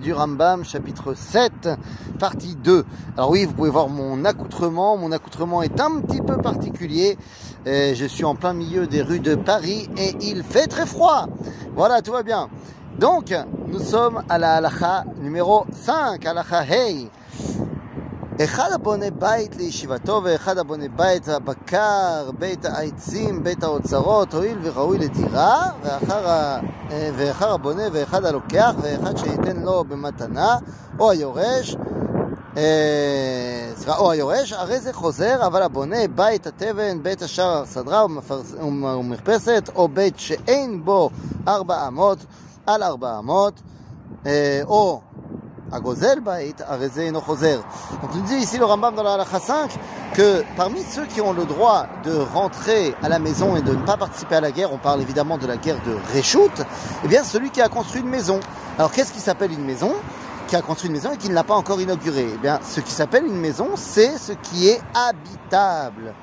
du Rambam, chapitre 7, partie 2. Alors oui, vous pouvez voir mon accoutrement. Mon accoutrement est un petit peu particulier. je suis en plein milieu des rues de Paris et il fait très froid. Voilà, tout va bien. Donc, nous sommes à la halacha numéro 5, halacha Hey. אחד הבונה בית לישיבתו ואחד הבונה בית הבקר, בית העצים, בית האוצרות, הואיל וראוי לדירה, ואחר, ואחר הבונה ואחד הלוקח, ואחד שייתן לו במתנה, או היורש, או היורש, הרי זה חוזר, אבל הבונה בית התבן, בית השער הסדרה ומרפסת, או בית שאין בו ארבע אמות על ארבע אמות, או Agozel Bait, no Choser. Donc il dit ici le Rambam dans la Halakha 5 que parmi ceux qui ont le droit de rentrer à la maison et de ne pas participer à la guerre, on parle évidemment de la guerre de Réchout, eh bien celui qui a construit une maison. Alors qu'est-ce qui s'appelle une maison? Qui a construit une maison et qui ne l'a pas encore inaugurée? Eh bien ce qui s'appelle une maison, c'est ce qui est habitable.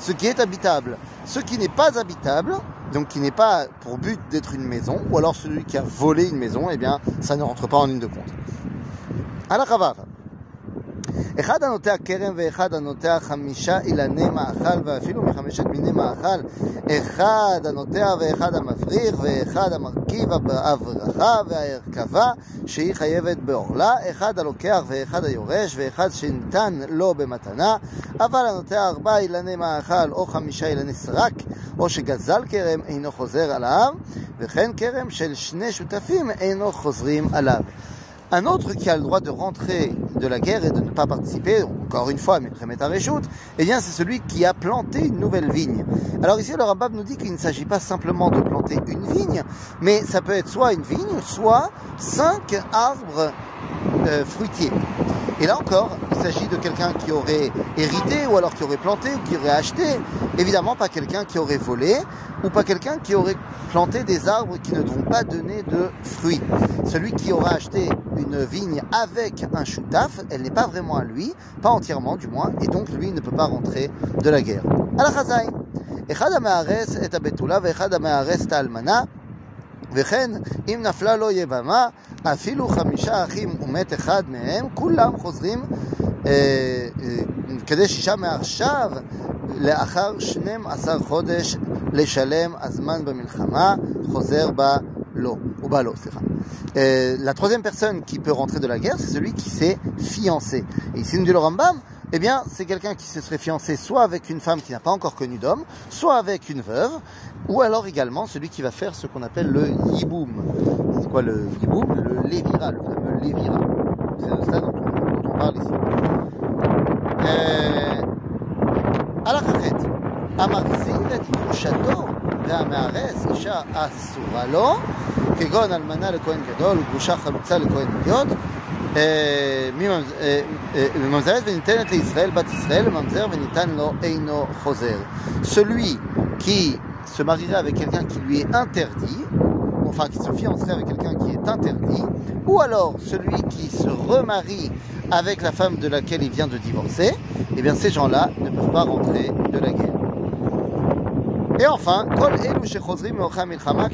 Ce qui est habitable. Ce qui n'est pas habitable, donc qui n'est pas pour but d'être une maison, ou alors celui qui a volé une maison, eh bien ça ne rentre pas en ligne de compte. הלך עבר. אחד הנוטע כרם ואחד הנוטע חמישה אילני מאכל ואפילו מחמשת מיני מאכל. אחד הנוטע ואחד המפריך ואחד המרכיב הברכה וההרכבה שהיא חייבת בעורלה. אחד הלוקח ואחד היורש ואחד שניתן לו במתנה. אבל הנוטע ארבע אילני מאכל או חמישה אילני סרק או שגזל כרם אינו חוזר עליו. וכן כרם של שני שותפים אינו חוזרים עליו Un autre qui a le droit de rentrer de la guerre et de ne pas participer, encore une fois, mais à Réchout, eh bien, c'est celui qui a planté une nouvelle vigne. Alors ici, le Rambam nous dit qu'il ne s'agit pas simplement de planter une vigne, mais ça peut être soit une vigne, soit cinq arbres euh, fruitiers. Et là encore, il s'agit de quelqu'un qui aurait hérité ou alors qui aurait planté ou qui aurait acheté. Évidemment, pas quelqu'un qui aurait volé ou pas quelqu'un qui aurait planté des arbres qui ne vont pas donner de fruits. Celui qui aura acheté une vigne avec un choutaf, elle n'est pas vraiment à lui, pas entièrement du moins, et donc lui ne peut pas rentrer de la guerre וכן אם נפלה לו יבמה, אפילו חמישה אחים ומת אחד מהם, כולם חוזרים כדי שישה מעכשיו, לאחר 12 חודש לשלם הזמן במלחמה, חוזר בה lo, ou balo, c'est euh, La troisième personne qui peut rentrer de la guerre, c'est celui qui s'est fiancé. Et ici, nous dit le Rambam, eh bien, c'est quelqu'un qui se serait fiancé soit avec une femme qui n'a pas encore connu d'homme, soit avec une veuve, ou alors également celui qui va faire ce qu'on appelle le yiboum. C'est quoi le yiboum Le lévira, le fameux lévira. C'est de ça dont on, parle ici. À la chachet, המחזיר את ירושתו והמארס אישה אסורה לו, כגון אלמנה לכהן גדול וגרושה חלוצה לכהן הדיוט, celui qui se marierait avec quelqu'un qui lui est interdit, enfin qui se fiancerait avec quelqu'un qui est interdit, ou alors celui qui se remarie avec la femme de laquelle il vient de divorcer, eh bien ces gens-là ne peuvent pas rentrer de la guerre. Et enfin, Kol Elu Shechozrim Milchama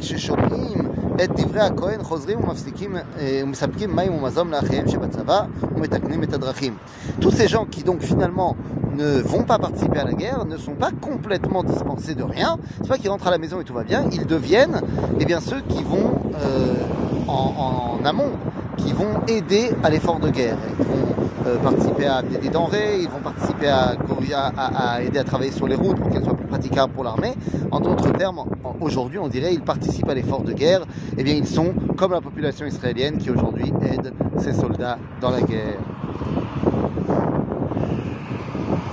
את דברי הכהן חוזרים ומפסיקים, ומספקים מים ומזון לאחיהם שבצבא ומתקנים את הדרכים. Tous ces gens qui donc finalement ne vont pas participer à la guerre, ne sont pas complètement dispensés de rien, c'est pas qu'ils rentrent à la maison et tout va bien, ils deviennent eh bien, ceux qui vont euh, en, amont, qui vont aider à l'effort de guerre, ils vont euh, participer à amener des denrées, ils vont participer à, à, à aider à travailler sur les routes pour qu'elles soient plus praticables pour l'armée. En d'autres termes, aujourd'hui on dirait ils participent à l'effort de guerre, eh bien ils sont comme la population israélienne qui aujourd'hui aide ses soldats dans la guerre.